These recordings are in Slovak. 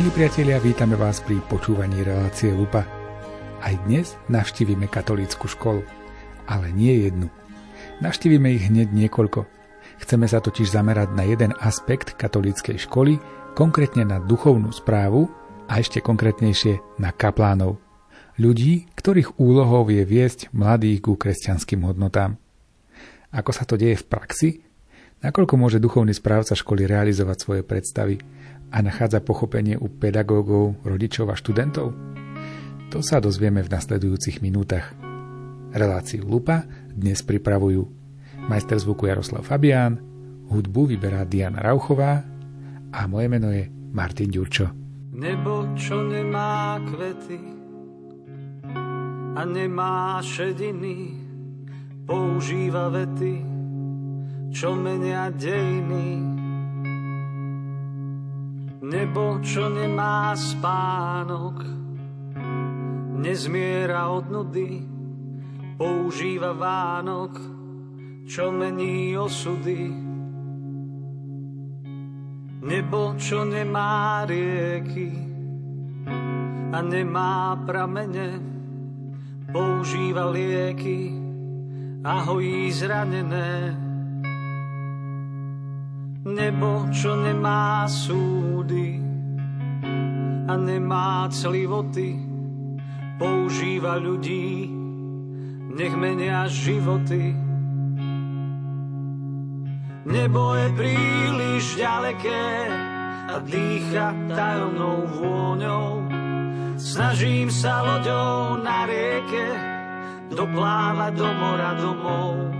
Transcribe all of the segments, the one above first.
Milí priatelia, vítame vás pri počúvaní relácie Lupa. Aj dnes navštívime katolícku školu, ale nie jednu. Navštívime ich hneď niekoľko. Chceme sa totiž zamerať na jeden aspekt katolíckej školy, konkrétne na duchovnú správu a ešte konkrétnejšie na kaplánov. Ľudí, ktorých úlohou je viesť mladých ku kresťanským hodnotám. Ako sa to deje v praxi? Nakoľko môže duchovný správca školy realizovať svoje predstavy? A nachádza pochopenie u pedagógov, rodičov a študentov? To sa dozvieme v nasledujúcich minútach. Reláciu Lupa dnes pripravujú majster zvuku Jaroslav Fabián, hudbu vyberá Diana Rauchová a moje meno je Martin Ďurčo. Nebo, čo nemá kvety a nemá šediny, používa vety, čo menia dejiny Nebo, čo nemá spánok, nezmiera od nudy, používa Vánok, čo mení osudy. Nebo, čo nemá rieky a nemá pramene, používa lieky a hojí zranené Nebo, čo nemá súdy a nemá clivoty, používa ľudí, nech menia životy. Nebo je príliš ďaleké a dýcha tajomnou vôňou. Snažím sa loďou na rieke doplávať do mora domov.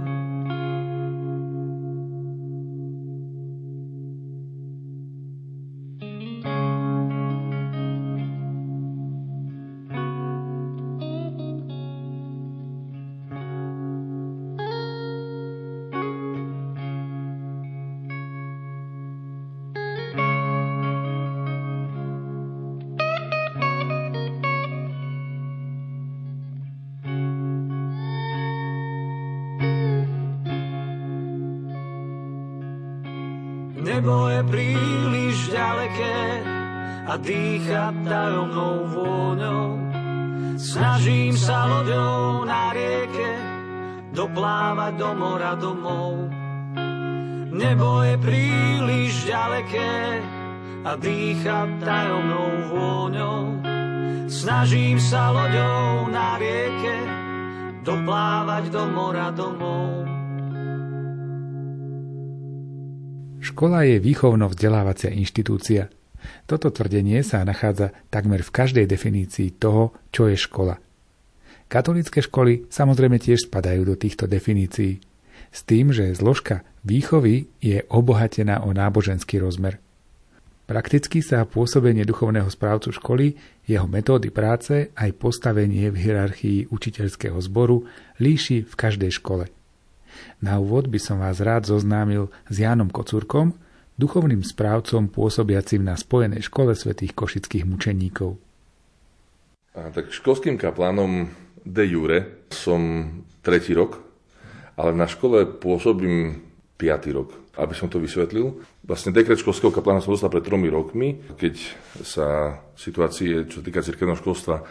A dýcha tajomnou vôňou. Snažím sa loďou na rieke doplávať do mora domov. Nebo je príliš ďaleké a dýcha tajomnou vôňou. Snažím sa loďou na rieke doplávať do mora domov. Škola je výchovno-vzdelávacia inštitúcia. Toto tvrdenie sa nachádza takmer v každej definícii toho, čo je škola. Katolícke školy samozrejme tiež spadajú do týchto definícií, s tým, že zložka výchovy je obohatená o náboženský rozmer. Prakticky sa pôsobenie duchovného správcu školy, jeho metódy práce aj postavenie v hierarchii učiteľského zboru líši v každej škole. Na úvod by som vás rád zoznámil s Jánom Kocúrkom, duchovným správcom pôsobiacim na Spojenej škole svätých košických mučeníkov. A tak školským kaplánom de jure som tretí rok, ale na škole pôsobím piatý rok. Aby som to vysvetlil, vlastne dekret školského kaplána som dostal pred tromi rokmi, keď sa situácie, čo týka cirkevného školstva,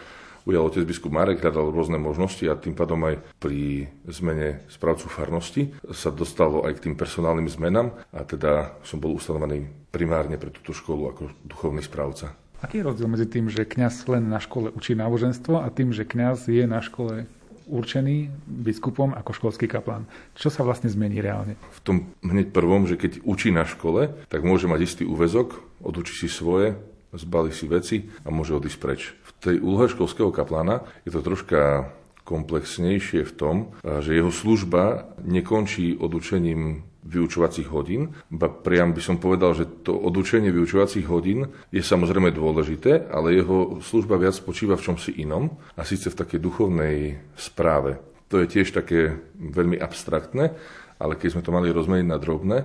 ujal otec biskup Marek, hľadal rôzne možnosti a tým pádom aj pri zmene správcu farnosti sa dostalo aj k tým personálnym zmenám a teda som bol ustanovený primárne pre túto školu ako duchovný správca. Aký je rozdiel medzi tým, že kňaz len na škole učí náboženstvo a tým, že kňaz je na škole určený biskupom ako školský kaplán. Čo sa vlastne zmení reálne? V tom hneď prvom, že keď učí na škole, tak môže mať istý úvezok, odučí si svoje, zbali si veci a môže odísť preč. Tej úlohe školského kaplána je to troška komplexnejšie v tom, že jeho služba nekončí odučením vyučovacích hodín, ba priam by som povedal, že to odučenie vyučovacích hodín je samozrejme dôležité, ale jeho služba viac spočíva v čomsi inom, a síce v takej duchovnej správe. To je tiež také veľmi abstraktné, ale keď sme to mali rozmeniť na drobné,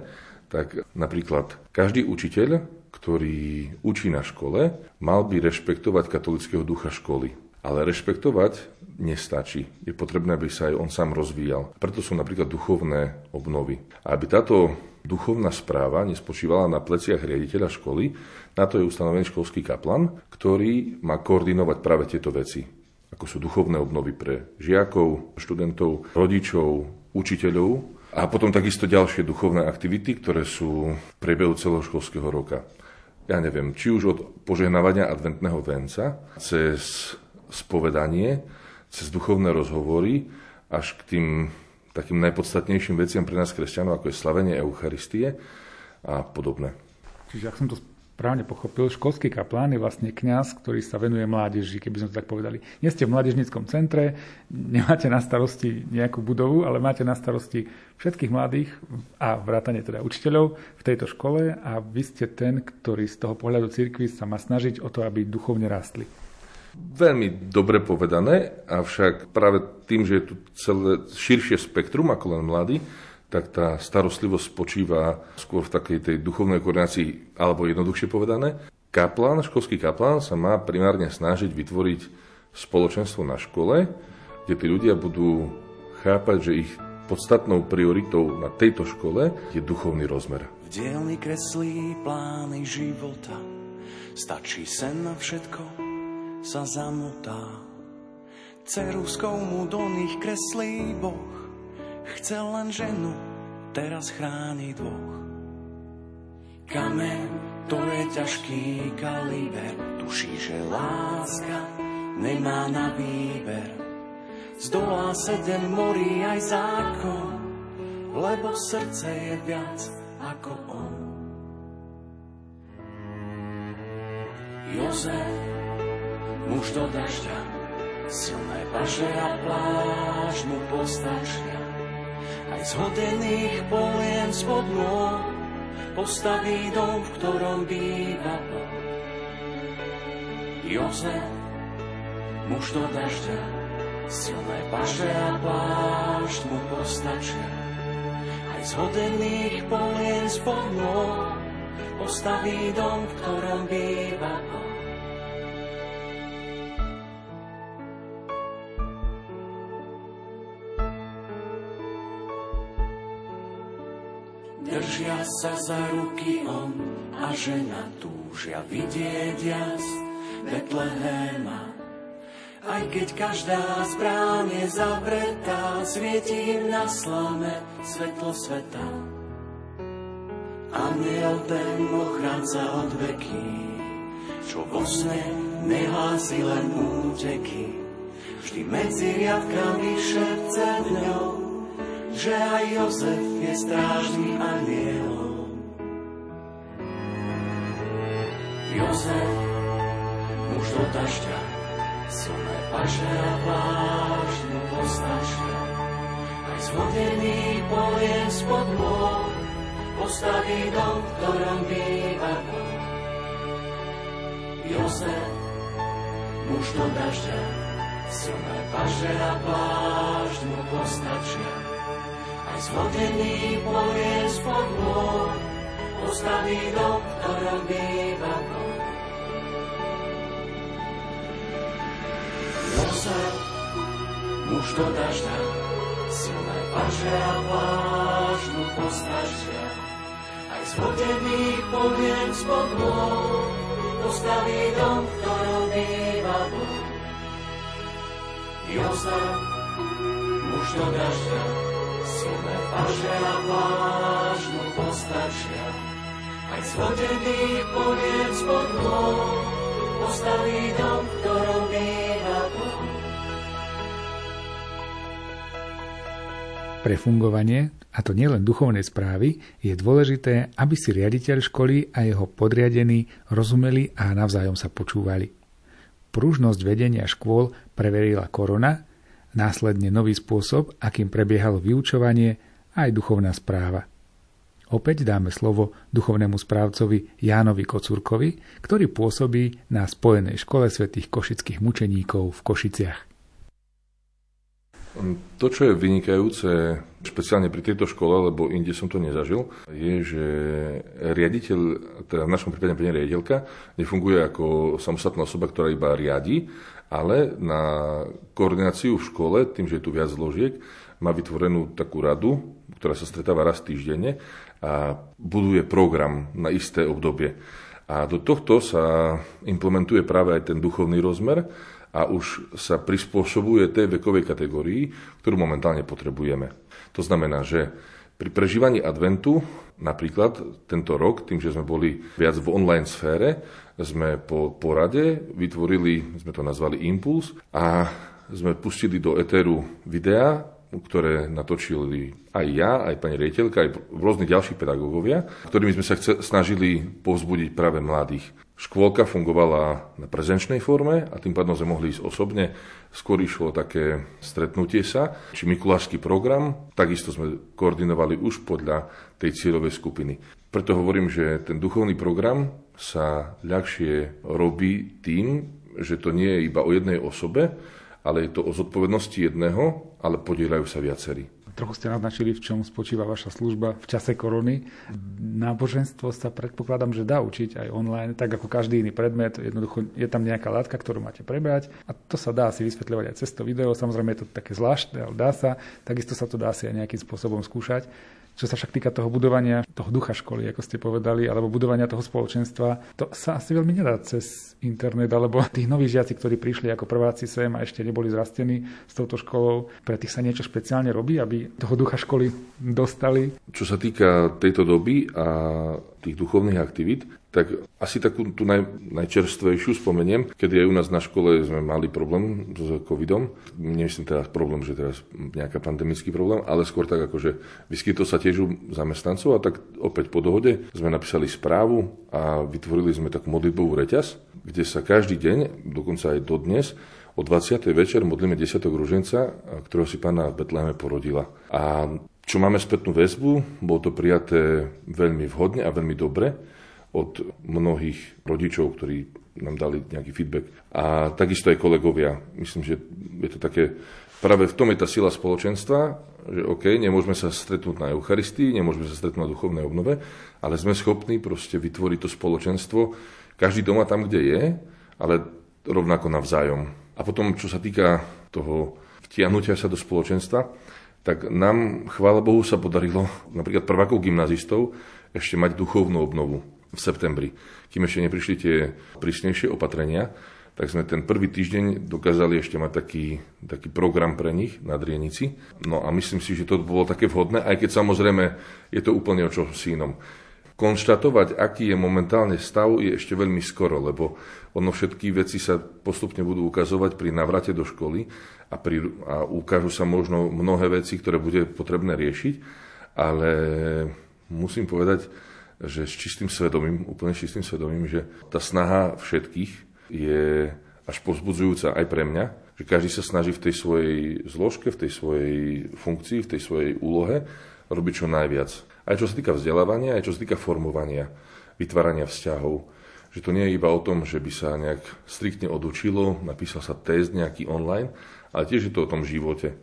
tak napríklad každý učiteľ, ktorý učí na škole, mal by rešpektovať katolického ducha školy. Ale rešpektovať nestačí. Je potrebné, aby sa aj on sám rozvíjal. Preto sú napríklad duchovné obnovy. A aby táto duchovná správa nespočívala na pleciach riaditeľa školy, na to je ustanovený školský kaplan, ktorý má koordinovať práve tieto veci ako sú duchovné obnovy pre žiakov, študentov, rodičov, učiteľov a potom takisto ďalšie duchovné aktivity, ktoré sú v priebehu celoškolského roka. Ja neviem, či už od požehnávania adventného venca, cez spovedanie, cez duchovné rozhovory, až k tým takým najpodstatnejším veciam pre nás kresťanov, ako je slavenie Eucharistie a podobné. Čiže ak som to správne pochopil, školský kaplán je vlastne kňaz, ktorý sa venuje mládeži, keby sme to tak povedali. Nie ste v mládežníckom centre, nemáte na starosti nejakú budovu, ale máte na starosti všetkých mladých a vrátane teda učiteľov v tejto škole a vy ste ten, ktorý z toho pohľadu cirkvi sa má snažiť o to, aby duchovne rástli. Veľmi dobre povedané, avšak práve tým, že je tu celé širšie spektrum ako len mladí, tak tá starostlivosť spočíva skôr v takej tej duchovnej koordinácii, alebo jednoduchšie povedané. Kaplán, školský kaplán sa má primárne snažiť vytvoriť spoločenstvo na škole, kde tí ľudia budú chápať, že ich podstatnou prioritou na tejto škole je duchovný rozmer. V dielni kreslí plány života, stačí sen na všetko, sa zamotá. Ceruskou mu do nich kreslí Boh, Chcel len ženu, teraz chráni dvoch. Kamen, to je ťažký kaliber, tuší, že láska nemá na výber. Zdolá sedem morí aj zákon, lebo srdce je viac ako on. Jozef, muž do dažďa, silné paže a pláž mu postačia aj z hodených polien spod nôh postaví dom, v ktorom býva. Jozef, muž do dažďa, silné paže a plášť mu postačia. Aj z hodených polien spod nôh postaví dom, v ktorom býva Boh. Držia sa za ruky on a žena túžia vidieť jas Betlehema. Aj keď každá zbrán je zavretá, svieti im na slame svetlo sveta. Aniel ten ochránca od veky, čo vo sne nehlási len úteky, vždy medzi riadkami šepce dňou že aj Jozef je strážnym anielom. Jozef, muž do dažďa, silné paže a plášť mu postačia. Aj z vodených polien spod môr postaví dom, v ktorom býva. Jozef, muž do dažďa, silné paže a plášť mu postačia zhodený povie spod môr, postaví dom, v ktorom býva Boh. Jozef, muž do dažďa, silné paže a pláž mu postačia. Aj zhodený poviem spod môr, postaví dom, ktorom býva Boh. Jozef, muž do dažďa, silné paže a pláž mu postačia. Aj zhodených poviem spod nôh, postaví dom, ktorom býva. Pre fungovanie, a to nielen duchovnej správy, je dôležité, aby si riaditeľ školy a jeho podriadení rozumeli a navzájom sa počúvali. Prúžnosť vedenia škôl preverila korona, následne nový spôsob, akým prebiehalo vyučovanie aj duchovná správa. Opäť dáme slovo duchovnému správcovi Jánovi Kocúrkovi, ktorý pôsobí na Spojenej škole svätých košických mučeníkov v Košiciach. To, čo je vynikajúce, špeciálne pri tejto škole, lebo inde som to nezažil, je, že riaditeľ, teda v našom prípade pani riaditeľka, nefunguje ako samostatná osoba, ktorá iba riadi, ale na koordináciu v škole, tým, že je tu viac zložiek, má vytvorenú takú radu, ktorá sa stretáva raz týždenne a buduje program na isté obdobie. A do tohto sa implementuje práve aj ten duchovný rozmer, a už sa prispôsobuje tej vekovej kategórii, ktorú momentálne potrebujeme. To znamená, že pri prežívaní adventu, napríklad tento rok, tým, že sme boli viac v online sfére, sme po porade vytvorili, sme to nazvali Impuls a sme pustili do etéru videa, ktoré natočili aj ja, aj pani riaditeľka, aj rôzni ďalší pedagógovia, ktorými sme sa chce, snažili povzbudiť práve mladých. Škôlka fungovala na prezenčnej forme a tým pádom sme mohli ísť osobne. Skôr išlo také stretnutie sa, či mikulášsky program. Takisto sme koordinovali už podľa tej cieľovej skupiny. Preto hovorím, že ten duchovný program sa ľahšie robí tým, že to nie je iba o jednej osobe, ale je to o zodpovednosti jedného, ale podielajú sa viacerí. Trochu ste naznačili, v čom spočíva vaša služba v čase korony. Náboženstvo sa predpokladám, že dá učiť aj online, tak ako každý iný predmet. Jednoducho je tam nejaká látka, ktorú máte prebrať a to sa dá si vysvetľovať aj cez to video. Samozrejme je to také zvláštne, ale dá sa. Takisto sa to dá si aj nejakým spôsobom skúšať. Čo sa však týka toho budovania toho ducha školy, ako ste povedali, alebo budovania toho spoločenstva, to sa asi veľmi nedá cez internet, alebo tí noví žiaci, ktorí prišli ako prváci sem a ešte neboli zrastení s touto školou, pre tých sa niečo špeciálne robí, aby toho ducha školy dostali? Čo sa týka tejto doby a tých duchovných aktivít, tak asi takú tú naj, najčerstvejšiu spomeniem, kedy aj u nás na škole sme mali problém s covidom. Nemyslím teraz problém, že teraz nejaká pandemický problém, ale skôr tak ako, vyskytol sa tiež u zamestnancov a tak opäť po dohode sme napísali správu a vytvorili sme takú modlitbovú reťaz, kde sa každý deň, dokonca aj dodnes, o 20. večer modlíme 10. ruženca, ktorého si pána v Betleheme porodila. A čo máme spätnú väzbu, bolo to prijaté veľmi vhodne a veľmi dobre od mnohých rodičov, ktorí nám dali nejaký feedback. A takisto aj kolegovia. Myslím, že je to také, práve v tom je tá sila spoločenstva, že OK, nemôžeme sa stretnúť na Eucharistii, nemôžeme sa stretnúť na duchovnej obnove, ale sme schopní proste vytvoriť to spoločenstvo, každý doma tam, kde je, ale rovnako navzájom. A potom, čo sa týka toho vtiahnutia sa do spoločenstva, tak nám, chvála Bohu, sa podarilo napríklad prvákov gymnazistov ešte mať duchovnú obnovu v septembri. Kým ešte neprišli tie prísnejšie opatrenia, tak sme ten prvý týždeň dokázali ešte mať taký, taký program pre nich na Drienici. No a myslím si, že to bolo také vhodné, aj keď samozrejme je to úplne o čo s inom. Konštatovať, aký je momentálne stav, je ešte veľmi skoro, lebo ono všetky veci sa postupne budú ukazovať pri navrate do školy a, pri, a ukážu sa možno mnohé veci, ktoré bude potrebné riešiť, ale musím povedať, že s čistým svedomím, úplne čistým svedomím, že tá snaha všetkých je až pozbudzujúca aj pre mňa, že každý sa snaží v tej svojej zložke, v tej svojej funkcii, v tej svojej úlohe robiť čo najviac. Aj čo sa týka vzdelávania, aj čo sa týka formovania, vytvárania vzťahov. Že to nie je iba o tom, že by sa nejak striktne odučilo, napísal sa test nejaký online, ale tiež je to o tom živote.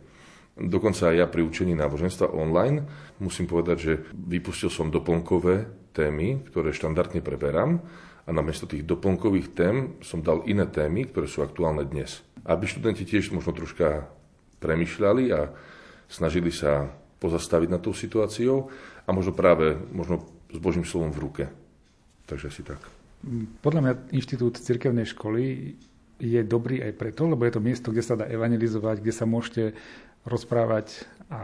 Dokonca aj ja pri učení náboženstva online musím povedať, že vypustil som doplnkové témy, ktoré štandardne preberám a namiesto tých doplnkových tém som dal iné témy, ktoré sú aktuálne dnes. Aby študenti tiež možno troška premyšľali a snažili sa pozastaviť nad tou situáciou a možno práve možno s Božím slovom v ruke. Takže asi tak. Podľa mňa Inštitút cirkevnej školy je dobrý aj preto, lebo je to miesto, kde sa dá evangelizovať, kde sa môžete rozprávať a,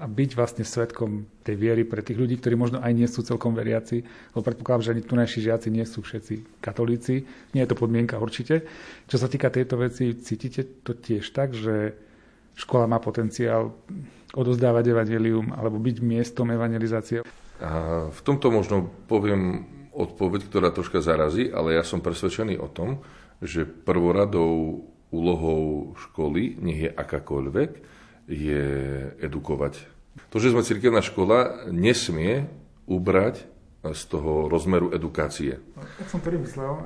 a byť vlastne svetkom tej viery pre tých ľudí, ktorí možno aj nie sú celkom veriaci, lebo predpokladám, že ani tu naši žiaci nie sú všetci katolíci. Nie je to podmienka určite. Čo sa týka tejto veci, cítite to tiež tak, že škola má potenciál odozdávať evanelium alebo byť miestom evangelizácie? A v tomto možno poviem odpoveď, ktorá troška zarazí, ale ja som presvedčený o tom, že prvoradou úlohou školy, nech je akákoľvek, je edukovať. To, že sme cirkevná škola, nesmie ubrať z toho rozmeru edukácie. Tak som to myslel.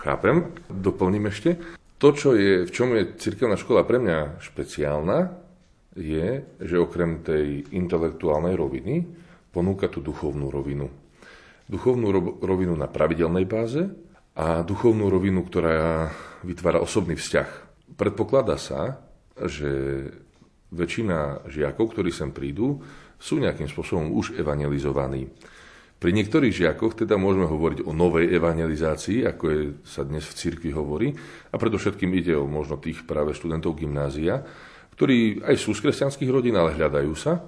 Chápem, doplním ešte. To, čo je, v čom je cirkevná škola pre mňa špeciálna, je, že okrem tej intelektuálnej roviny ponúka tú duchovnú rovinu. Duchovnú rovinu na pravidelnej báze a duchovnú rovinu, ktorá vytvára osobný vzťah. Predpokladá sa, že väčšina žiakov, ktorí sem prídu, sú nejakým spôsobom už evangelizovaní. Pri niektorých žiakoch teda môžeme hovoriť o novej evangelizácii, ako je, sa dnes v cirkvi hovorí, a predovšetkým ide o možno tých práve študentov gymnázia, ktorí aj sú z kresťanských rodín, ale hľadajú sa.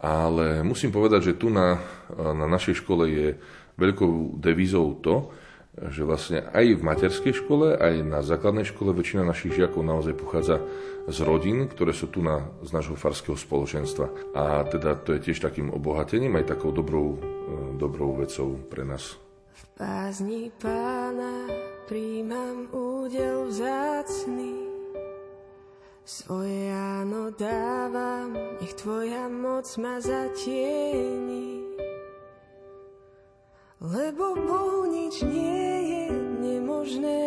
Ale musím povedať, že tu na, na našej škole je veľkou devízou to, že vlastne aj v materskej škole, aj na základnej škole väčšina našich žiakov naozaj pochádza z rodín, ktoré sú tu na, z nášho farského spoločenstva. A teda to je tiež takým obohatením, aj takou dobrou, e, dobrou vecou pre nás. V pázni pána príjmam údel vzácný, svoje áno dávam, nech tvoja moc ma zatieni. Lebo Bohu nič nie je nemožné.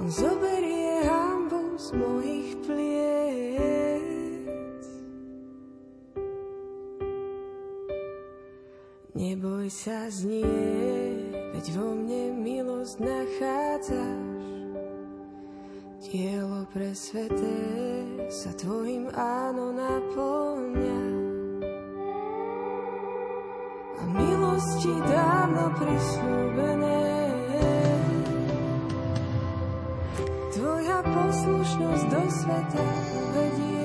On zoberie hambu z mojich pliec. Neboj sa znie, veď vo mne milosť nachádzaš. Dielo pre sveté sa tvojim áno naplňa milosti dávno prislúbené. Tvoja poslušnosť do sveta vedie.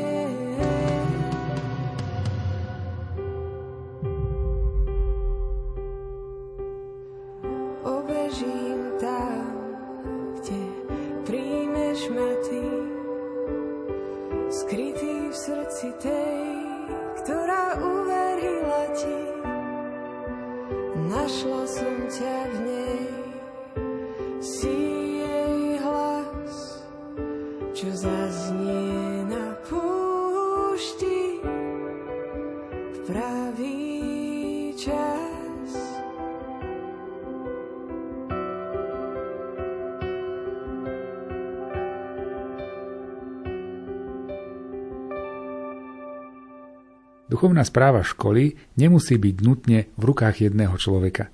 Duchovná správa školy nemusí byť nutne v rukách jedného človeka.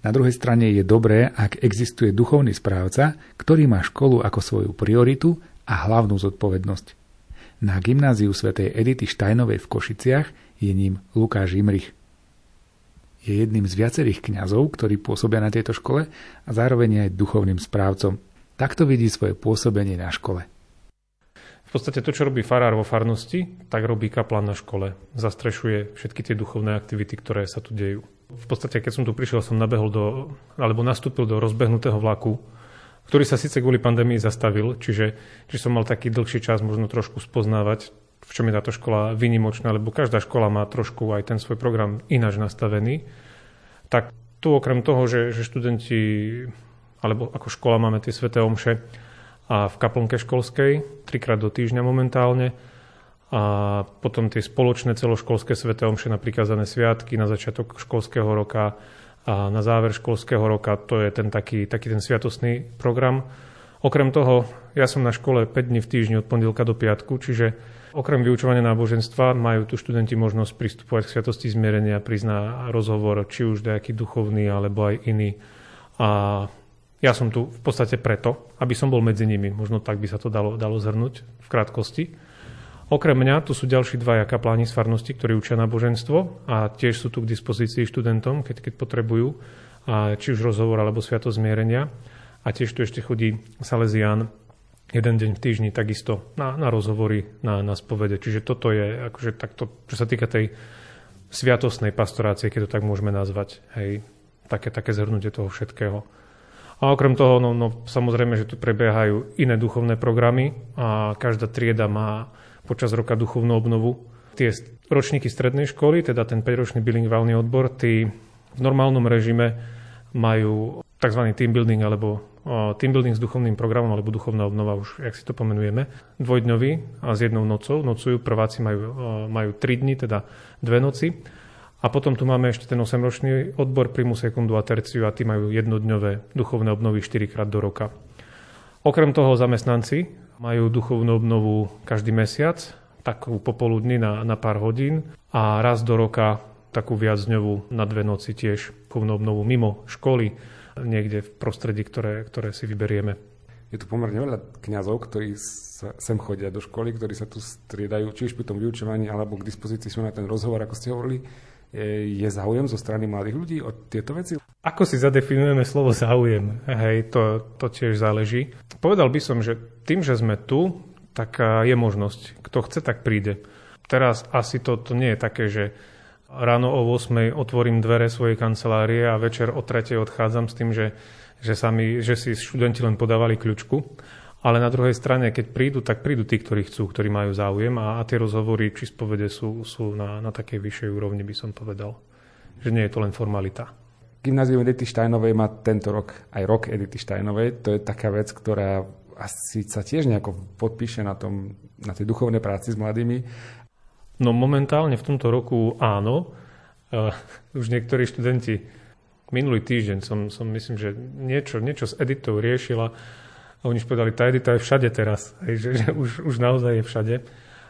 Na druhej strane je dobré, ak existuje duchovný správca, ktorý má školu ako svoju prioritu a hlavnú zodpovednosť. Na gymnáziu svätej Edity Štajnovej v Košiciach je ním Lukáš Imrich. Je jedným z viacerých kňazov, ktorí pôsobia na tejto škole a zároveň aj duchovným správcom. Takto vidí svoje pôsobenie na škole. V podstate to, čo robí farár vo farnosti, tak robí kaplan na škole. Zastrešuje všetky tie duchovné aktivity, ktoré sa tu dejú. V podstate, keď som tu prišiel, som nabehol do, alebo nastúpil do rozbehnutého vlaku, ktorý sa síce kvôli pandémii zastavil, čiže, čiže som mal taký dlhší čas možno trošku spoznávať, v čom je táto škola vynimočná, lebo každá škola má trošku aj ten svoj program ináč nastavený. Tak tu okrem toho, že, že študenti, alebo ako škola máme tie sveté omše, a v kaplnke školskej, trikrát do týždňa momentálne. A potom tie spoločné celoškolské sveté omše na prikázané sviatky na začiatok školského roka a na záver školského roka. To je ten taký, taký ten sviatostný program. Okrem toho, ja som na škole 5 dní v týždni od pondelka do piatku, čiže okrem vyučovania náboženstva majú tu študenti možnosť pristupovať k sviatosti zmierenia, prizná rozhovor, či už nejaký duchovný alebo aj iný. A ja som tu v podstate preto, aby som bol medzi nimi. Možno tak by sa to dalo, dalo zhrnúť v krátkosti. Okrem mňa tu sú ďalší dvaja kapláni z farnosti, ktorí učia náboženstvo a tiež sú tu k dispozícii študentom, keď, keď potrebujú, či už rozhovor alebo sviato zmierenia. A tiež tu ešte chodí Salesián jeden deň v týždni takisto na, na rozhovory, na, na spovede. Čiže toto je akože takto, čo sa týka tej sviatostnej pastorácie, keď to tak môžeme nazvať. Hej, také, také zhrnutie toho všetkého. A okrem toho, no, no samozrejme, že tu prebiehajú iné duchovné programy a každá trieda má počas roka duchovnú obnovu. Tie ročníky strednej školy, teda ten 5-ročný bilingválny odbor, tí v normálnom režime majú tzv. team building alebo team building s duchovným programom alebo duchovná obnova, už jak si to pomenujeme, dvojdňový a s jednou nocou. Nocujú, prváci majú, majú 3 dni, teda dve noci a potom tu máme ešte ten 8-ročný odbor primu sekundu a terciu a tí majú jednodňové duchovné obnovy 4 krát do roka. Okrem toho zamestnanci majú duchovnú obnovu každý mesiac, takú popoludní na, na pár hodín a raz do roka takú viacdňovú na dve noci tiež duchovnú obnovu mimo školy, niekde v prostredí, ktoré, ktoré si vyberieme. Je tu pomerne veľa kňazov, ktorí sa sem chodia do školy, ktorí sa tu striedajú, či už pri tom vyučovaní, alebo k dispozícii sú na ten rozhovor, ako ste hovorili. Je záujem zo strany mladých ľudí o tieto veci? Ako si zadefinujeme slovo záujem? Hej, to, to tiež záleží. Povedal by som, že tým, že sme tu, tak je možnosť. Kto chce, tak príde. Teraz asi to, to nie je také, že ráno o 8 otvorím dvere svojej kancelárie a večer o 3 odchádzam s tým, že, že, sami, že si študenti len podávali kľúčku. Ale na druhej strane, keď prídu, tak prídu tí, ktorí chcú, ktorí majú záujem a, a tie rozhovory či spovede sú, sú na, na takej vyššej úrovni, by som povedal. Že nie je to len formalita. Gymnázium Edity Štajnovej má tento rok aj rok Edity Štajnovej. To je taká vec, ktorá asi sa tiež nejako podpíše na, tom, na tej duchovnej práci s mladými. No momentálne v tomto roku áno. Uh, už niektorí študenti minulý týždeň som, som myslím, že niečo, niečo s editou riešila a oni už povedali, tá edita je všade teraz, hej, že, že už, už naozaj je všade.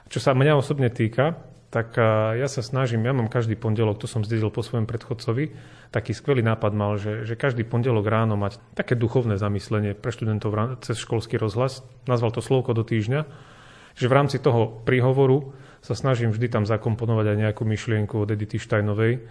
Čo sa mňa osobne týka, tak ja sa snažím, ja mám každý pondelok, to som zdedil po svojom predchodcovi, taký skvelý nápad mal, že, že každý pondelok ráno mať také duchovné zamyslenie pre študentov cez školský rozhlas, nazval to Slovko do týždňa, že v rámci toho príhovoru sa snažím vždy tam zakomponovať aj nejakú myšlienku od Edity Štajnovej,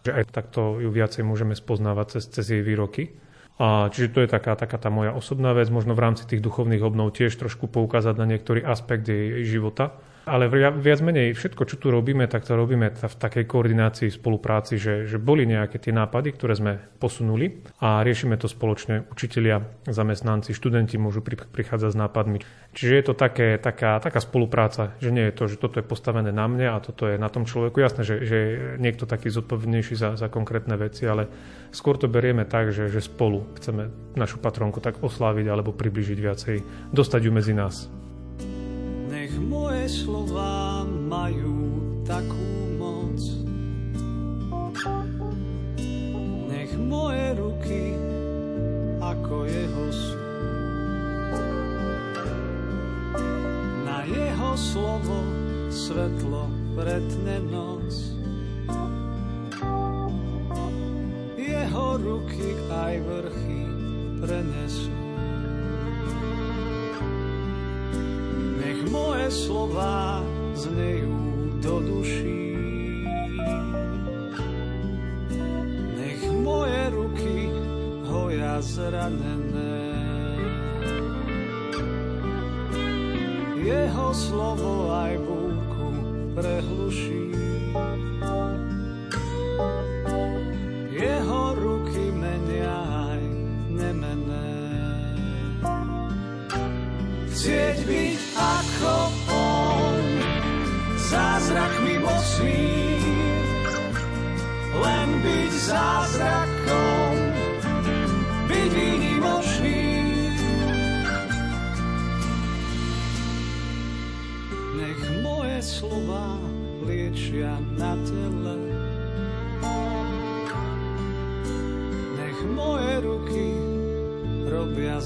že aj takto ju viacej môžeme spoznávať cez, cez jej výroky. A čiže to je taká, taká tá moja osobná vec, možno v rámci tých duchovných obnov tiež trošku poukázať na niektorý aspekt jej, života. Ale viac menej všetko, čo tu robíme, tak to robíme v takej koordinácii, spolupráci, že, že boli nejaké tie nápady, ktoré sme posunuli a riešime to spoločne. Učitelia, zamestnanci, študenti môžu prichádzať s nápadmi. Čiže je to také, taká, taká spolupráca, že nie je to, že toto je postavené na mne a toto je na tom človeku. Jasné, že, že niekto taký zodpovednejší za, za konkrétne veci, ale skôr to berieme tak, že, že spolu chceme našu patronku tak osláviť alebo približiť viacej, dostať ju medzi nás. Moje slova majú takú moc. Nech moje ruky ako jeho sú jeho slovo svetlo pretne Slova znejú do duší. Nech moje ruky hoja zranené.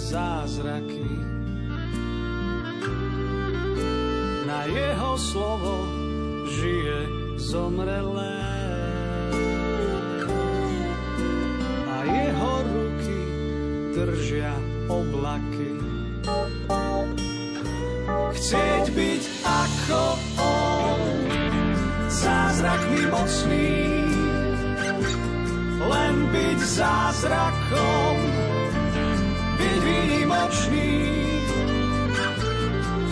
Zázraky. Na jeho slovo žije zomrelé. A jeho ruky držia oblaky. Chcieť byť ako zázrakmi mocný, len byť zázrakom, výnimočný,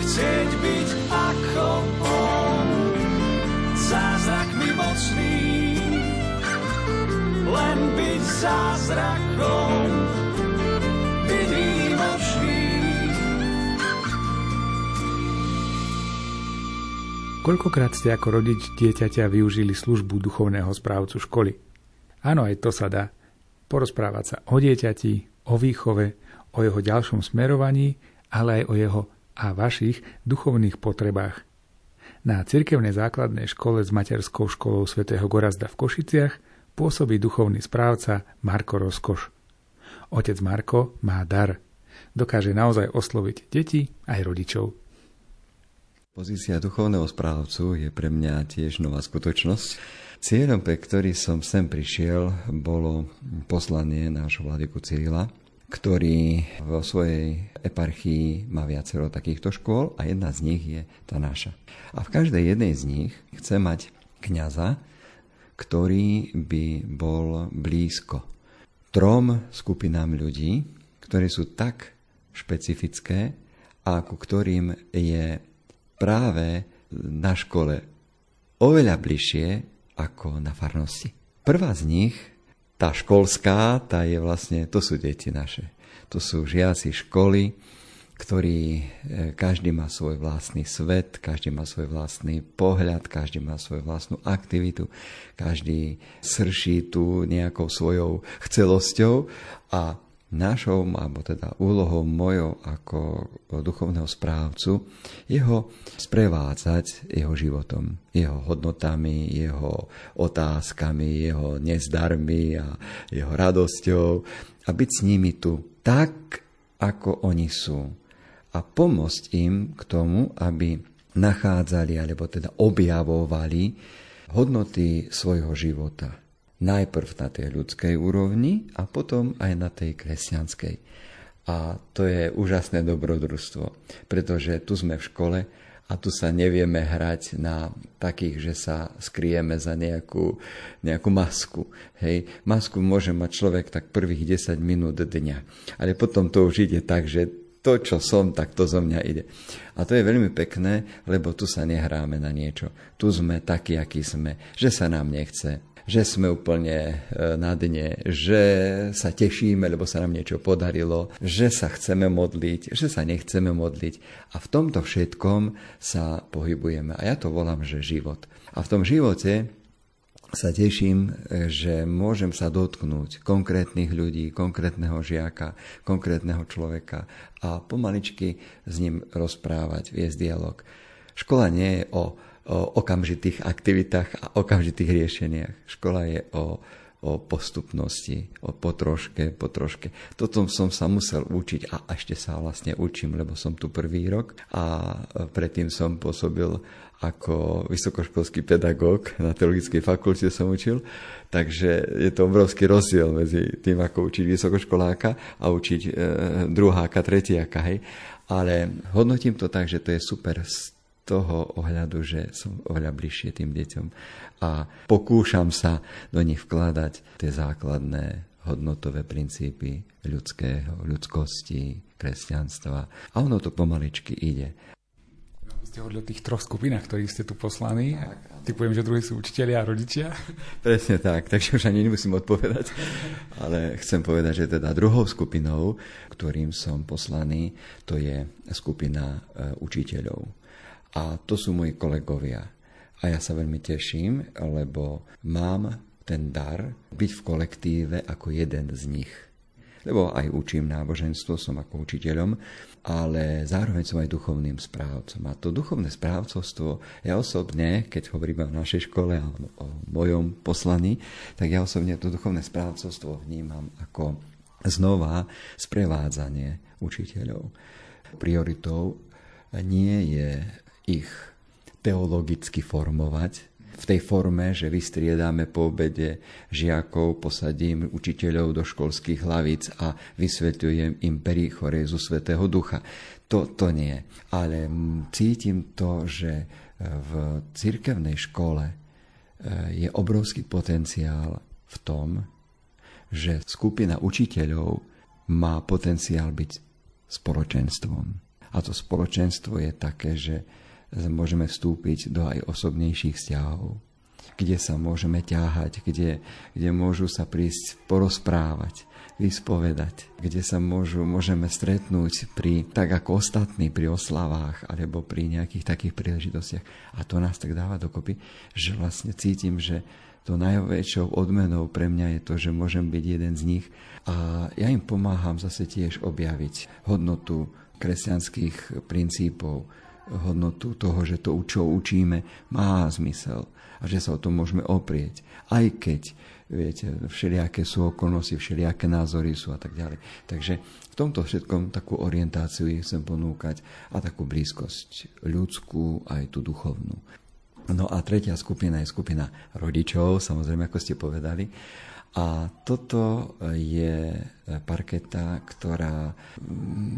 chcieť byť ako on, zázrakmi mocný, len byť zázrakom, byť výnimočný. Koľkokrát ste ako rodič dieťaťa využili službu duchovného správcu školy? Áno, aj to sa dá. Porozprávať sa o dieťati, o výchove, o jeho ďalšom smerovaní, ale aj o jeho a vašich duchovných potrebách. Na cirkevnej základnej škole s materskou školou svätého Gorazda v Košiciach pôsobí duchovný správca Marko Rozkoš. Otec Marko má dar. dokáže naozaj osloviť deti aj rodičov. Pozícia duchovného správcu je pre mňa tiež nová skutočnosť. Cieľom, pre ktorý som sem prišiel, bolo poslanie nášho vladyku Cyrila, ktorý vo svojej eparchii má viacero takýchto škôl a jedna z nich je tá naša. A v každej jednej z nich chce mať kňaza, ktorý by bol blízko trom skupinám ľudí, ktoré sú tak špecifické a ku ktorým je práve na škole oveľa bližšie ako na farnosti. Prvá z nich, tá školská, tá je vlastne, to sú deti naše. To sú žiaci školy, ktorí e, každý má svoj vlastný svet, každý má svoj vlastný pohľad, každý má svoju vlastnú aktivitu, každý srší tu nejakou svojou chcelosťou a našou, alebo teda úlohou mojou ako duchovného správcu, jeho sprevádzať jeho životom, jeho hodnotami, jeho otázkami, jeho nezdarmi a jeho radosťou a byť s nimi tu tak, ako oni sú. A pomôcť im k tomu, aby nachádzali, alebo teda objavovali hodnoty svojho života najprv na tej ľudskej úrovni a potom aj na tej kresťanskej. A to je úžasné dobrodružstvo, pretože tu sme v škole a tu sa nevieme hrať na takých, že sa skrieme za nejakú, nejakú masku. Hej, masku môže mať človek tak prvých 10 minút dňa, ale potom to už ide tak, že to, čo som, tak to zo mňa ide. A to je veľmi pekné, lebo tu sa nehráme na niečo. Tu sme takí, akí sme, že sa nám nechce, že sme úplne e, na dne, že sa tešíme, lebo sa nám niečo podarilo, že sa chceme modliť, že sa nechceme modliť. A v tomto všetkom sa pohybujeme. A ja to volám, že život. A v tom živote sa teším, e, že môžem sa dotknúť konkrétnych ľudí, konkrétneho žiaka, konkrétneho človeka a pomaličky s ním rozprávať, viesť dialog. Škola nie je o o okamžitých aktivitách a okamžitých riešeniach. Škola je o, o postupnosti, o potroške, potroške. Toto som sa musel učiť a ešte sa vlastne učím, lebo som tu prvý rok a predtým som pôsobil ako vysokoškolský pedagóg na teologickej fakulte som učil, takže je to obrovský rozdiel medzi tým, ako učiť vysokoškoláka a učiť e, druháka, tretiaka, hej. Ale hodnotím to tak, že to je super toho ohľadu, že som oveľa bližšie tým deťom a pokúšam sa do nich vkladať tie základné hodnotové princípy ľudského, ľudskosti, kresťanstva. A ono to pomaličky ide. Ste hovorili o tých troch skupinách, ktorých ste tu poslaní. Typujem, že druhí sú učiteľia a rodičia. Presne tak, takže už ani nemusím odpovedať. Ale chcem povedať, že teda druhou skupinou, ktorým som poslaný, to je skupina e, učiteľov a to sú moji kolegovia. A ja sa veľmi teším, lebo mám ten dar byť v kolektíve ako jeden z nich. Lebo aj učím náboženstvo, som ako učiteľom, ale zároveň som aj duchovným správcom. A to duchovné správcovstvo, ja osobne, keď hovorím o našej škole a o mojom poslaní, tak ja osobne to duchovné správcovstvo vnímam ako znova sprevádzanie učiteľov. Prioritou nie je ich teologicky formovať, v tej forme, že vystriedame po obede žiakov, posadím učiteľov do školských hlavíc a vysvetľujem im perichorezu Svetého Ducha. To, to nie. Ale cítim to, že e, v cirkevnej škole e, je obrovský potenciál v tom, že skupina učiteľov má potenciál byť spoločenstvom. A to spoločenstvo je také, že môžeme vstúpiť do aj osobnejších vzťahov, kde sa môžeme ťahať, kde, kde môžu sa prísť porozprávať, vyspovedať, kde sa môžu, môžeme stretnúť pri, tak ako ostatní pri oslavách alebo pri nejakých takých príležitostiach. A to nás tak dáva dokopy, že vlastne cítim, že to najväčšou odmenou pre mňa je to, že môžem byť jeden z nich a ja im pomáham zase tiež objaviť hodnotu kresťanských princípov, hodnotu toho, že to, čo učíme, má zmysel a že sa o tom môžeme oprieť. Aj keď, viete, všelijaké sú okolnosti, všelijaké názory sú a tak ďalej. Takže v tomto všetkom takú orientáciu chcem ponúkať a takú blízkosť ľudskú aj tú duchovnú. No a tretia skupina je skupina rodičov, samozrejme, ako ste povedali. A toto je parketa, ktorá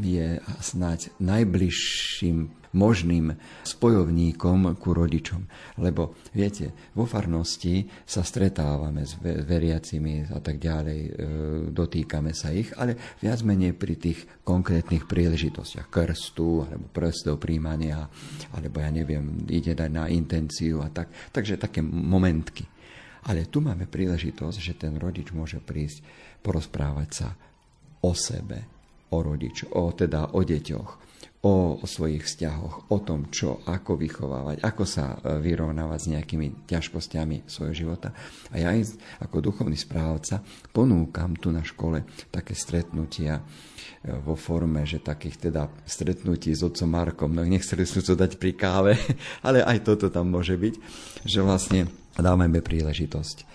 je snáď najbližším možným spojovníkom ku rodičom. Lebo viete, vo farnosti sa stretávame s veriacimi a tak ďalej, e, dotýkame sa ich, ale viac menej pri tých konkrétnych príležitostiach krstu, alebo prstov príjmania, alebo ja neviem, ide dať na intenciu a tak. Takže také momentky. Ale tu máme príležitosť, že ten rodič môže prísť porozprávať sa o sebe, o rodič, o, teda o deťoch, o, o svojich vzťahoch, o tom, čo, ako vychovávať, ako sa e, vyrovnávať s nejakými ťažkosťami svojho života. A ja ako duchovný správca ponúkam tu na škole také stretnutia e, vo forme, že takých teda stretnutí s otcom Markom, no nechceli sme to dať pri káve, ale aj toto tam môže byť, že vlastne dávame príležitosť. E,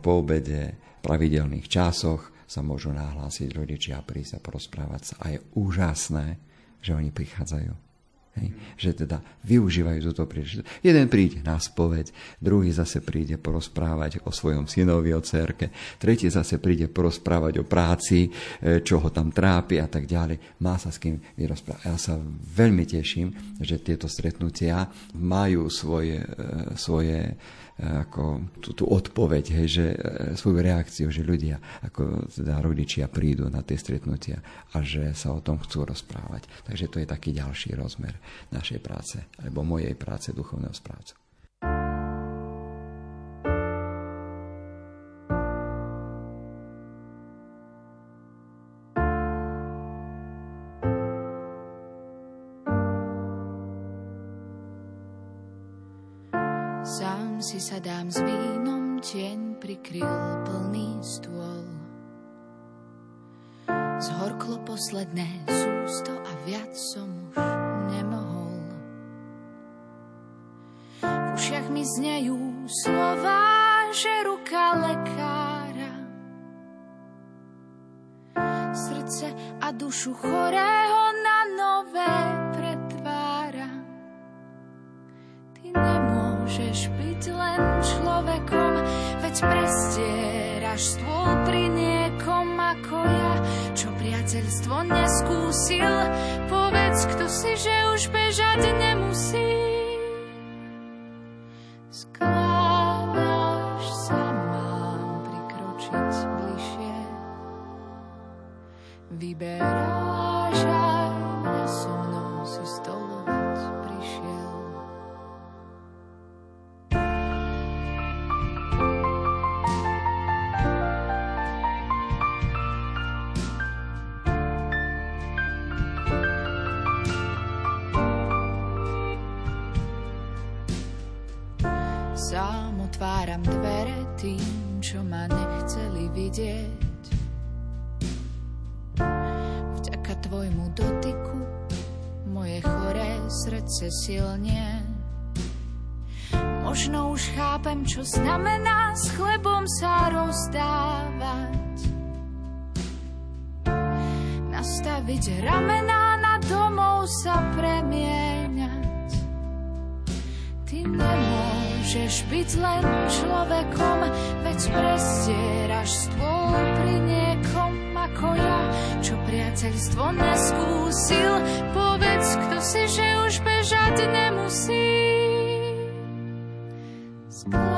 po obede, pravidelných časoch sa môžu nahlásiť rodičia a prísť a porozprávať sa. A je úžasné, že oni prichádzajú. Hej. Že teda využívajú túto príležitosť. Jeden príde na spoveď, druhý zase príde porozprávať o svojom synovi, o cerke, tretí zase príde porozprávať o práci, e, čo ho tam trápi a tak ďalej. Má sa s kým vyrozprávať. Ja sa veľmi teším, že tieto stretnutia majú svoje, e, svoje ako tú, tú odpoveď, hej, že e, svoju reakciu, že ľudia, ako teda rodičia prídu na tie stretnutia a že sa o tom chcú rozprávať. Takže to je taký ďalší rozmer našej práce, alebo mojej práce duchovného správcu. Čo znamená s chlebom sa rozdávať. Nastaviť ramená na domov sa premieňať. Ty nemôžeš byť len človekom, veď prestieraš stôl pri niekom ako ja, čo priateľstvo neskúsil. Povedz, kto si, že už bežať nemusí. Skládaš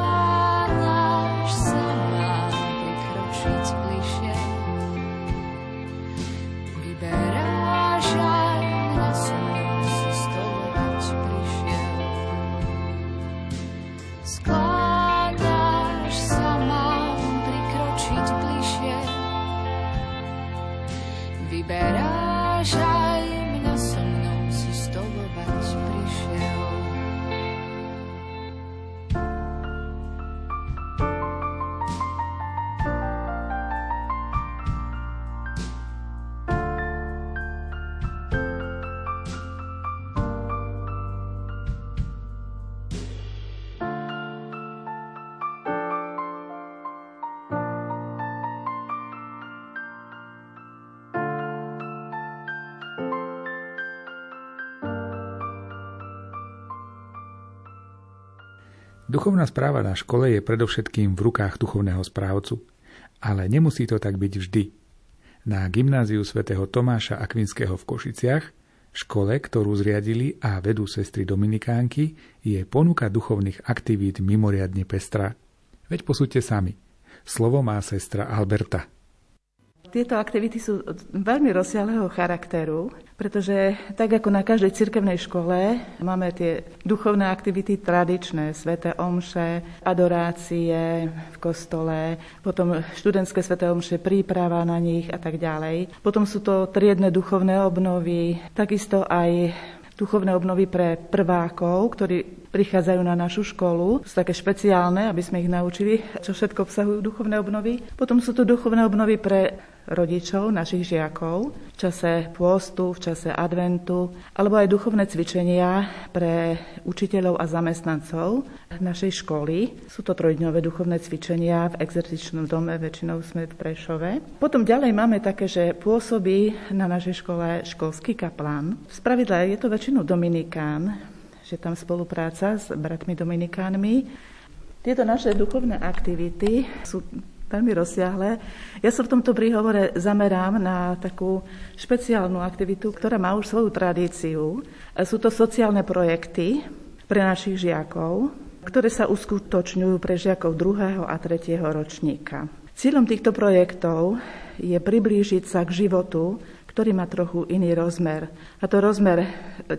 Duchovná správa na škole je predovšetkým v rukách duchovného správcu, ale nemusí to tak byť vždy. Na gymnáziu svätého Tomáša Akvinského v Košiciach, škole, ktorú zriadili a vedú sestry Dominikánky, je ponuka duchovných aktivít mimoriadne pestrá. Veď posúďte sami. Slovo má sestra Alberta. Tieto aktivity sú veľmi rozsiahleho charakteru, pretože tak ako na každej cirkevnej škole máme tie duchovné aktivity tradičné, sveté omše, adorácie v kostole, potom študentské sveté omše, príprava na nich a tak ďalej. Potom sú to triedne duchovné obnovy, takisto aj duchovné obnovy pre prvákov, ktorí prichádzajú na našu školu. Sú také špeciálne, aby sme ich naučili, čo všetko obsahujú duchovné obnovy. Potom sú tu duchovné obnovy pre rodičov, našich žiakov v čase pôstu, v čase adventu, alebo aj duchovné cvičenia pre učiteľov a zamestnancov našej školy. Sú to trojdňové duchovné cvičenia v exercičnom dome, väčšinou sme v Prešove. Potom ďalej máme také, že pôsobí na našej škole školský kaplán. V spravidle je to väčšinou Dominikán, že tam spolupráca s bratmi Dominikánmi. Tieto naše duchovné aktivity sú veľmi rozsiahle. Ja sa v tomto príhovore zamerám na takú špeciálnu aktivitu, ktorá má už svoju tradíciu. Sú to sociálne projekty pre našich žiakov, ktoré sa uskutočňujú pre žiakov druhého a tretieho ročníka. Cieľom týchto projektov je priblížiť sa k životu, ktorý má trochu iný rozmer. A to rozmer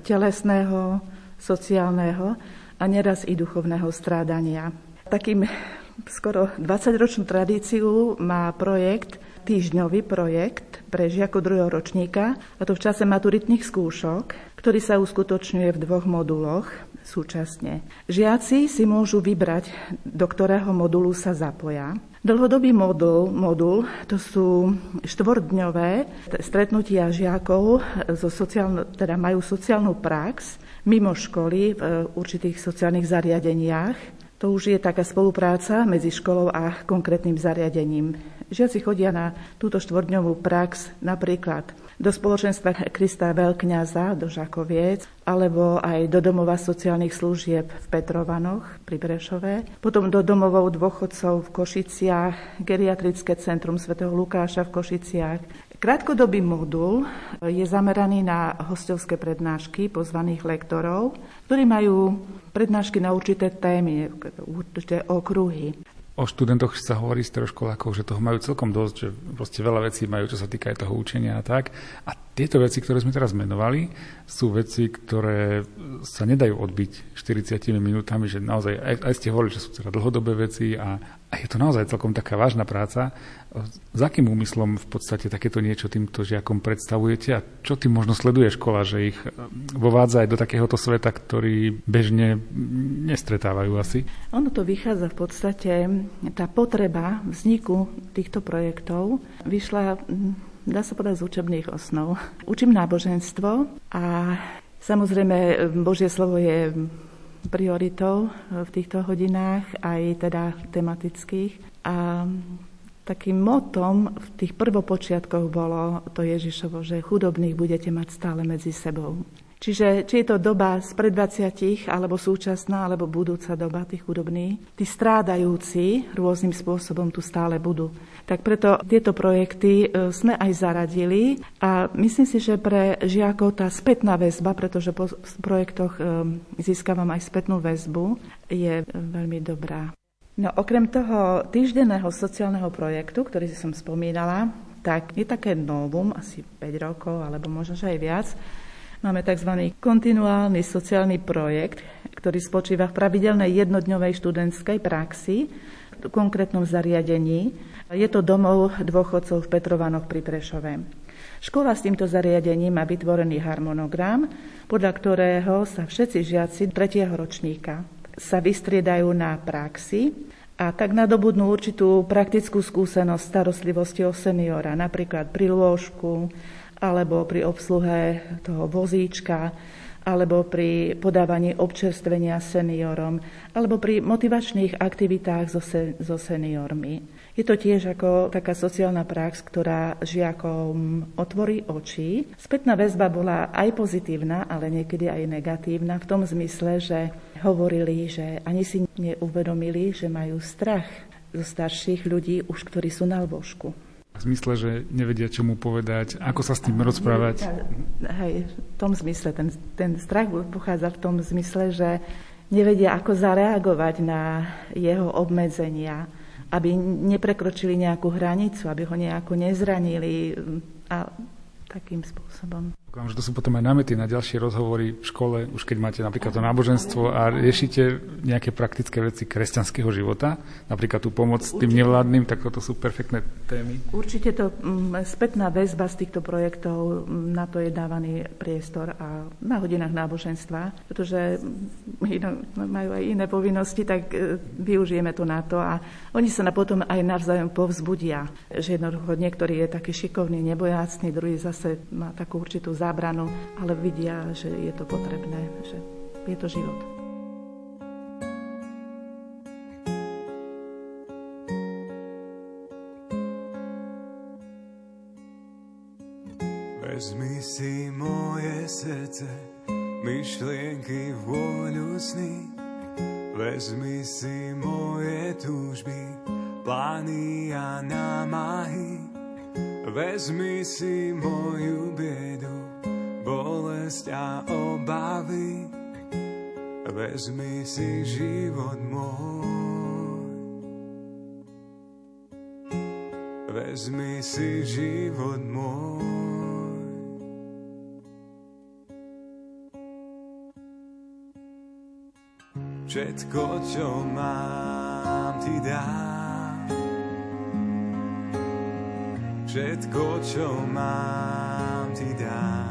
telesného, sociálneho a neraz i duchovného strádania. Takým skoro 20-ročnú tradíciu má projekt, týždňový projekt pre žiakov druhého ročníka, a to v čase maturitných skúšok, ktorý sa uskutočňuje v dvoch moduloch súčasne. Žiaci si môžu vybrať, do ktorého modulu sa zapoja. Dlhodobý modul, modul to sú štvordňové stretnutia žiakov, zo sociálno, teda majú sociálnu prax mimo školy v určitých sociálnych zariadeniach to už je taká spolupráca medzi školou a konkrétnym zariadením. Žiaci chodia na túto štvordňovú prax napríklad do spoločenstva Krista Veľkňaza do Žakoviec, alebo aj do domova sociálnych služieb v Petrovanoch pri Brešove, potom do domovov dôchodcov v Košiciach, geriatrické centrum svätého Lukáša v Košiciach, Krátkodobý modul je zameraný na hostovské prednášky pozvaných lektorov, ktorí majú prednášky na určité témy, určité okruhy. O študentoch sa hovorí stredoškolákov, že toho majú celkom dosť, že proste veľa vecí majú, čo sa týka aj toho učenia a tak. A tieto veci, ktoré sme teraz menovali, sú veci, ktoré sa nedajú odbiť 40 minútami, že naozaj, aj, aj ste hovorili, že sú teda dlhodobé veci a, a je to naozaj celkom taká vážna práca. Za akým úmyslom v podstate takéto niečo týmto žiakom predstavujete a čo tým možno sleduje škola, že ich e, vovádza aj do takéhoto sveta, ktorý bežne nestretávajú asi? Ono to vychádza v podstate, tá potreba vzniku týchto projektov vyšla, dá sa povedať, z učebných osnov. Učím náboženstvo a samozrejme Božie slovo je prioritou v týchto hodinách, aj teda tematických. A takým motom v tých prvopočiatkoch bolo to Ježišovo, že chudobných budete mať stále medzi sebou. Čiže či je to doba z pred 20, alebo súčasná, alebo budúca doba tých chudobných, tí strádajúci rôznym spôsobom tu stále budú. Tak preto tieto projekty e, sme aj zaradili a myslím si, že pre žiakov tá spätná väzba, pretože po projektoch e, získavam aj spätnú väzbu, je veľmi dobrá. No okrem toho týždenného sociálneho projektu, ktorý som spomínala, tak je také novum, asi 5 rokov, alebo možno aj viac, Máme tzv. kontinuálny sociálny projekt, ktorý spočíva v pravidelnej jednodňovej študentskej praxi v konkrétnom zariadení. Je to domov dôchodcov v Petrovanoch pri Prešove. Škola s týmto zariadením má vytvorený harmonogram, podľa ktorého sa všetci žiaci tretieho ročníka sa vystriedajú na praxi a tak nadobudnú určitú praktickú skúsenosť starostlivosti o seniora, napríklad pri lôžku, alebo pri obsluhe toho vozíčka, alebo pri podávaní občerstvenia seniorom, alebo pri motivačných aktivitách so, se, so seniormi. Je to tiež ako taká sociálna prax, ktorá žiakom otvorí oči. Spätná väzba bola aj pozitívna, ale niekedy aj negatívna v tom zmysle, že hovorili, že ani si neuvedomili, že majú strach zo starších ľudí, už ktorí sú na lôžku. V zmysle, že nevedia, čo mu povedať, ako sa s tým rozprávať. Hej, v tom zmysle, ten, ten strach pochádza v tom zmysle, že nevedia, ako zareagovať na jeho obmedzenia, aby neprekročili nejakú hranicu, aby ho nejako nezranili a takým spôsobom. Že to sú potom aj námety na ďalšie rozhovory v škole, už keď máte napríklad to náboženstvo a riešite nejaké praktické veci kresťanského života, napríklad tú pomoc Určite. tým nevládnym, tak toto sú perfektné témy. Určite to mm, spätná väzba z týchto projektov, mm, na to je dávaný priestor a na hodinách náboženstva, pretože ino, majú aj iné povinnosti, tak e, využijeme to na to a oni sa na potom aj navzájom povzbudia, že jednoducho niektorý je taký šikovný, nebojácný, druhý zase má takú určitú zábranu, ale vidia, že je to potrebné, že je to život. Vezmi si moje srdce, myšlienky, vôľu sny. Vezmi si moje túžby, plány a námahy. Vezmi si moju biedu, bolesť a obavy. Vezmi si život môj. Vezmi si život môj. Všetko, čo mám, ti dám. Všetko, čo mám, ti dám.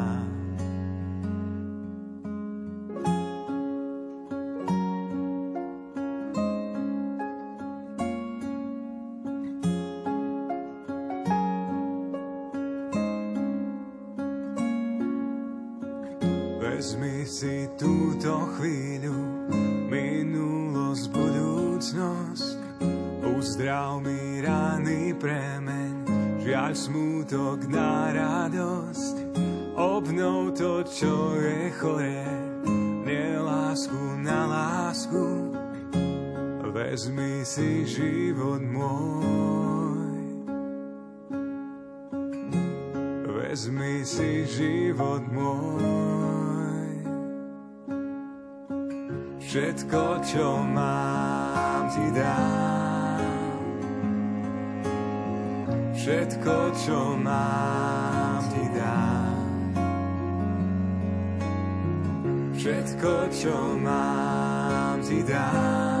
Si život môj. Vezmi si život môj. Všetko, čo mám, ti dám. Všetko, čo mám, ti dám. Všetko, čo mám, ti dám.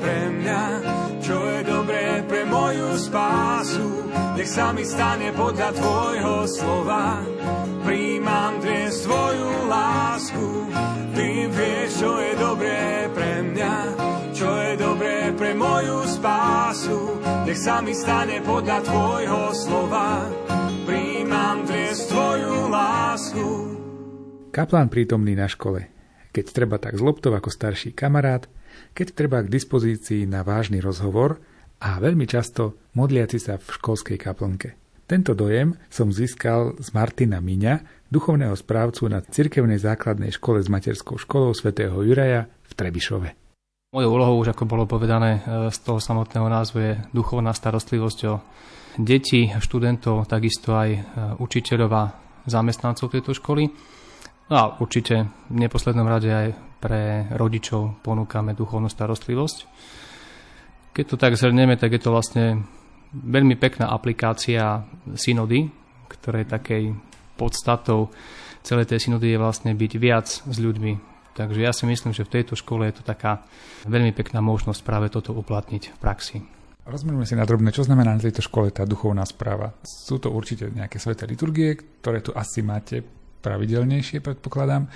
spásu. Nech sa mi stane podľa Tvojho slova príjmam dnes tvoju lásku. Ty vieš, čo je dobré pre mňa, čo je dobré pre moju spásu. nech sa mi stane podľa tvojho slova. Príjmam dnes tvoju lásku. Kaplán prítomný na škole. Keď treba tak z loptov ako starší kamarát, keď treba k dispozícii na vážny rozhovor a veľmi často modliaci sa v školskej kaplnke. Tento dojem som získal z Martina Miňa, duchovného správcu na cirkevnej základnej škole s materskou školou svätého Juraja v Trebišove. Mojou úlohou, už ako bolo povedané e, z toho samotného názvu, je duchovná starostlivosť o deti, študentov, takisto aj e, učiteľov a zamestnancov tejto školy. No a určite v neposlednom rade aj pre rodičov ponúkame duchovnú starostlivosť. Keď to tak zhrnieme, tak je to vlastne veľmi pekná aplikácia synody, ktorej takej podstatou celej tej synody je vlastne byť viac s ľuďmi. Takže ja si myslím, že v tejto škole je to taká veľmi pekná možnosť práve toto uplatniť v praxi. Rozmeríme si na drobné, čo znamená na tejto škole tá duchovná správa. Sú to určite nejaké sveté liturgie, ktoré tu asi máte pravidelnejšie, predpokladám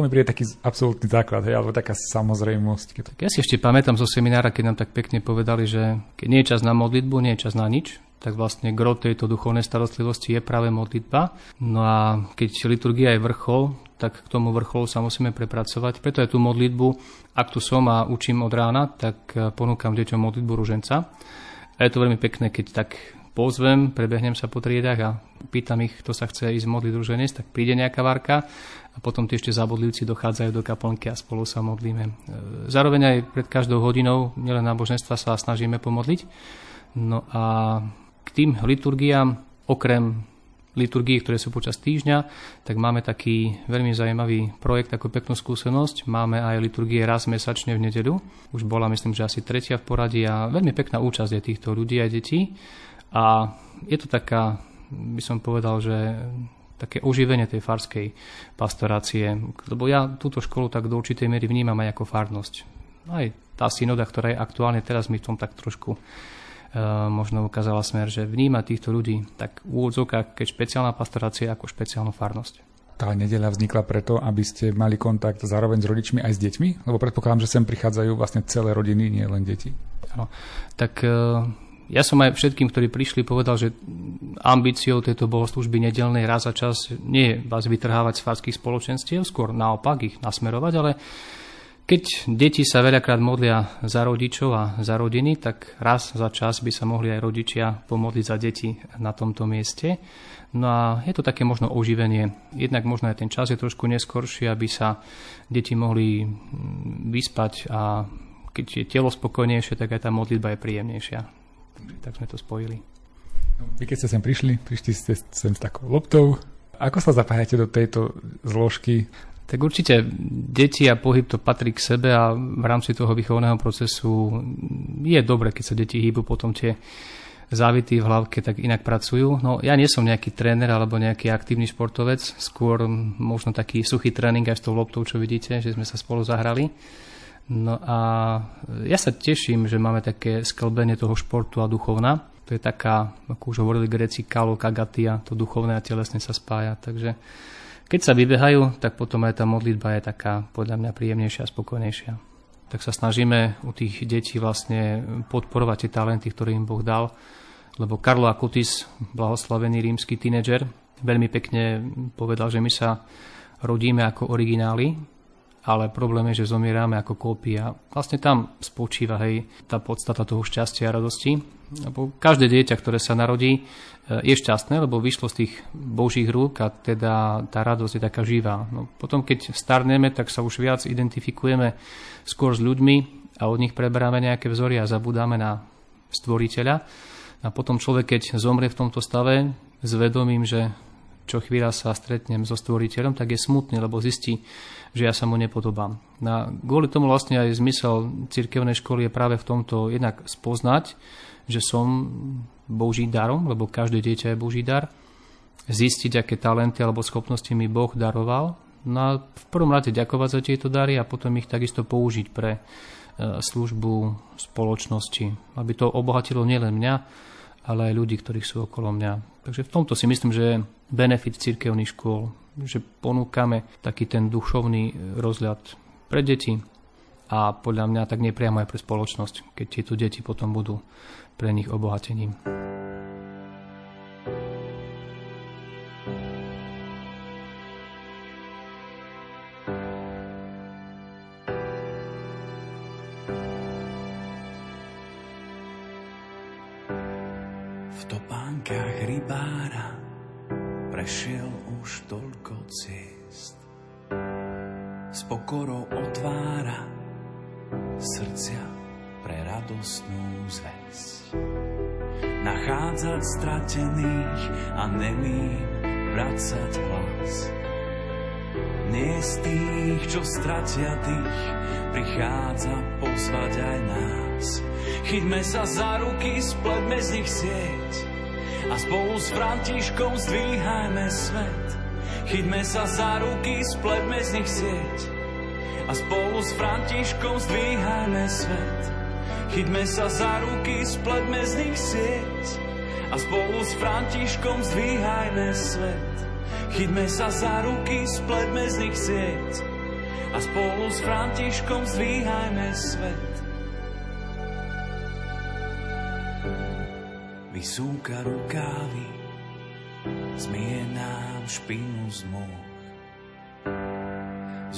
to mi príde taký absolútny základ, hej, alebo taká samozrejmosť. Tak ja si ešte pamätám zo seminára, keď nám tak pekne povedali, že keď nie je čas na modlitbu, nie je čas na nič, tak vlastne gro tejto duchovnej starostlivosti je práve modlitba. No a keď liturgia je vrchol, tak k tomu vrcholu sa musíme prepracovať. Preto aj tú modlitbu, ak tu som a učím od rána, tak ponúkam deťom modlitbu ruženca. A je to veľmi pekné, keď tak pozvem, prebehnem sa po triedach a pýtam ich, kto sa chce ísť modliť druženec, tak príde nejaká varka a potom tí ešte zabodlivci dochádzajú do kaplnky a spolu sa modlíme. E, zároveň aj pred každou hodinou, nielen náboženstva, sa snažíme pomodliť. No a k tým liturgiám, okrem liturgií, ktoré sú počas týždňa, tak máme taký veľmi zaujímavý projekt, ako peknú skúsenosť. Máme aj liturgie raz mesačne v nedeľu. Už bola, myslím, že asi tretia v poradí a veľmi pekná účasť je týchto ľudí a detí. A je to taká, by som povedal, že také oživenie tej farskej pastorácie. Lebo ja túto školu tak do určitej miery vnímam aj ako farnosť. Aj tá synoda, ktorá je aktuálne teraz mi v tom tak trošku uh, možno ukázala smer, že vníma týchto ľudí tak v úvodzovkách, keď špeciálna pastorácia ako špeciálnu farnosť. Tá nedeľa vznikla preto, aby ste mali kontakt zároveň s rodičmi aj s deťmi? Lebo predpokladám, že sem prichádzajú vlastne celé rodiny, nie len deti. Ano. Tak uh, ja som aj všetkým, ktorí prišli, povedal, že ambíciou tejto bohoslužby nedelnej raz za čas nie je vás vytrhávať z farských spoločenstiev, skôr naopak ich nasmerovať, ale keď deti sa veľakrát modlia za rodičov a za rodiny, tak raz za čas by sa mohli aj rodičia pomodliť za deti na tomto mieste. No a je to také možno oživenie. Jednak možno aj ten čas je trošku neskorší, aby sa deti mohli mm, vyspať a keď je telo spokojnejšie, tak aj tá modlitba je príjemnejšia tak sme to spojili. Vy keď ste sem prišli, prišli ste sem s takou loptou. Ako sa zapájate do tejto zložky? Tak určite deti a pohyb to patrí k sebe a v rámci toho výchovného procesu je dobre, keď sa deti hýbu potom tie závity v hlavke tak inak pracujú. No ja nie som nejaký tréner alebo nejaký aktívny športovec, skôr možno taký suchý tréning aj s tou loptou, čo vidíte, že sme sa spolu zahrali. No a ja sa teším, že máme také sklbenie toho športu a duchovna. To je taká, ako už hovorili greci, kalo, kagatia, to duchovné a telesné sa spája. Takže keď sa vybehajú, tak potom aj tá modlitba je taká podľa mňa príjemnejšia a spokojnejšia. Tak sa snažíme u tých detí vlastne podporovať tie talenty, ktoré im Boh dal. Lebo Karlo Akutis, blahoslavený rímsky tínedžer, veľmi pekne povedal, že my sa rodíme ako origináli, ale problém je, že zomierame ako kópia. Vlastne tam spočíva hej, tá podstata toho šťastia a radosti. Lebo každé dieťa, ktoré sa narodí, e, je šťastné, lebo vyšlo z tých božích rúk a teda tá radosť je taká živá. No, potom, keď starneme, tak sa už viac identifikujeme skôr s ľuďmi a od nich preberáme nejaké vzory a zabudáme na stvoriteľa. A potom človek, keď zomrie v tomto stave, s vedomím, že čo chvíľa sa stretnem so stvoriteľom, tak je smutný, lebo zistí, že ja sa mu nepodobám. Na, kvôli tomu vlastne aj zmysel cirkevnej školy je práve v tomto jednak spoznať, že som Boží darom, lebo každé dieťa je Boží dar, zistiť, aké talenty alebo schopnosti mi Boh daroval, no a v prvom rade ďakovať za tieto dary a potom ich takisto použiť pre e, službu spoločnosti, aby to obohatilo nielen mňa, ale aj ľudí, ktorí sú okolo mňa. Takže v tomto si myslím, že benefit cirkevných škôl, že ponúkame taký ten duchovný rozhľad pre deti a podľa mňa tak nepriamo aj pre spoločnosť, keď tieto deti potom budú pre nich obohatením. S pokorou otvára srdcia pre radostnú zväzť. Nachádzať stratených a nemým vracať hlas. Nie z tých, čo stratia tých, prichádza pozvať aj nás. Chyťme sa za ruky, spletme z nich sieť a spolu s Františkom zdvíhajme svet. Chyťme sa za ruky, spletme z nich sieť a spolu s Františkom zdvíhajme svet. Chyťme sa za ruky, spletme z nich sieť a spolu s Františkom zdvíhajme svet. Chyťme sa za ruky, spletme z nich sieť a spolu s Františkom zdvíhajme svet. Vysúka rukávy, zmie nám špinu z moh.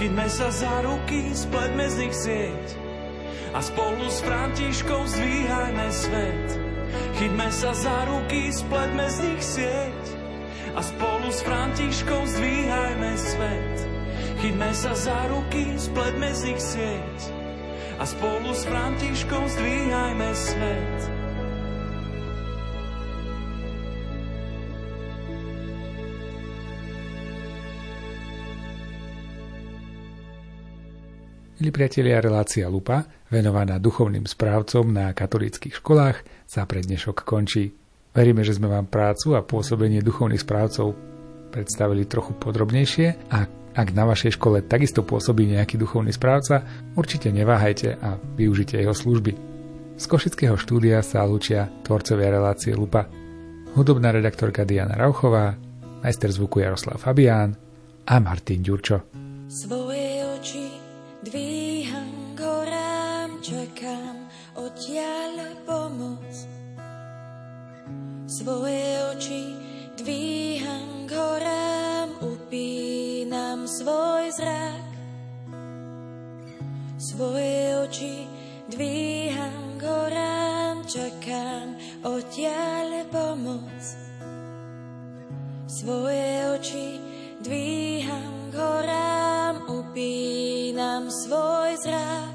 Chyťme sa za ruky, spletme z nich sieť a spolu s Františkom zdvíhajme svet. Chyťme sa za ruky, spletme z nich sieť a spolu s Františkom zdvíhajme svet. Chyťme sa za ruky, spletme z nich sieť a spolu s Františkom zdvíhajme svet. Milí priatelia, relácia Lupa, venovaná duchovným správcom na katolických školách, sa pre dnešok končí. Veríme, že sme vám prácu a pôsobenie duchovných správcov predstavili trochu podrobnejšie a ak na vašej škole takisto pôsobí nejaký duchovný správca, určite neváhajte a využite jeho služby. Z Košického štúdia sa lúčia tvorcovia relácie Lupa. Hudobná redaktorka Diana Rauchová, majster zvuku Jaroslav Fabián a Martin Ďurčo. Svoje svoj zrak. Svoje oči dvíham k horám, čakám odtiaľ pomoc. Svoje oči dvíham k horám, upínam svoj zrak.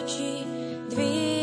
Svoje oči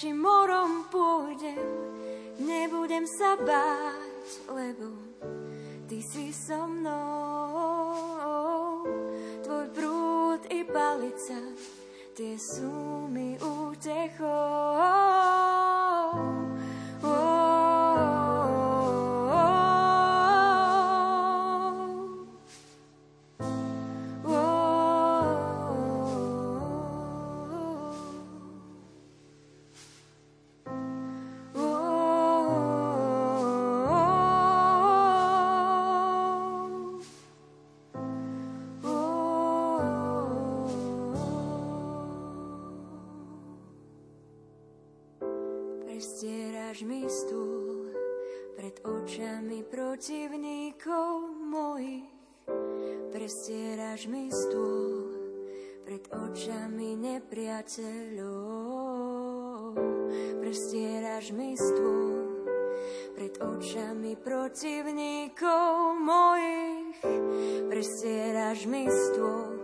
či morom pôjdem, nebudem sa báť, lebo ty si so mnou. Tvoj prúd i palica, tie sú Prestieraš mi stôl pred očami nepriateľov. Prestieraš mi stôl pred očami protivníkov mojich. Prestieraš mi stôl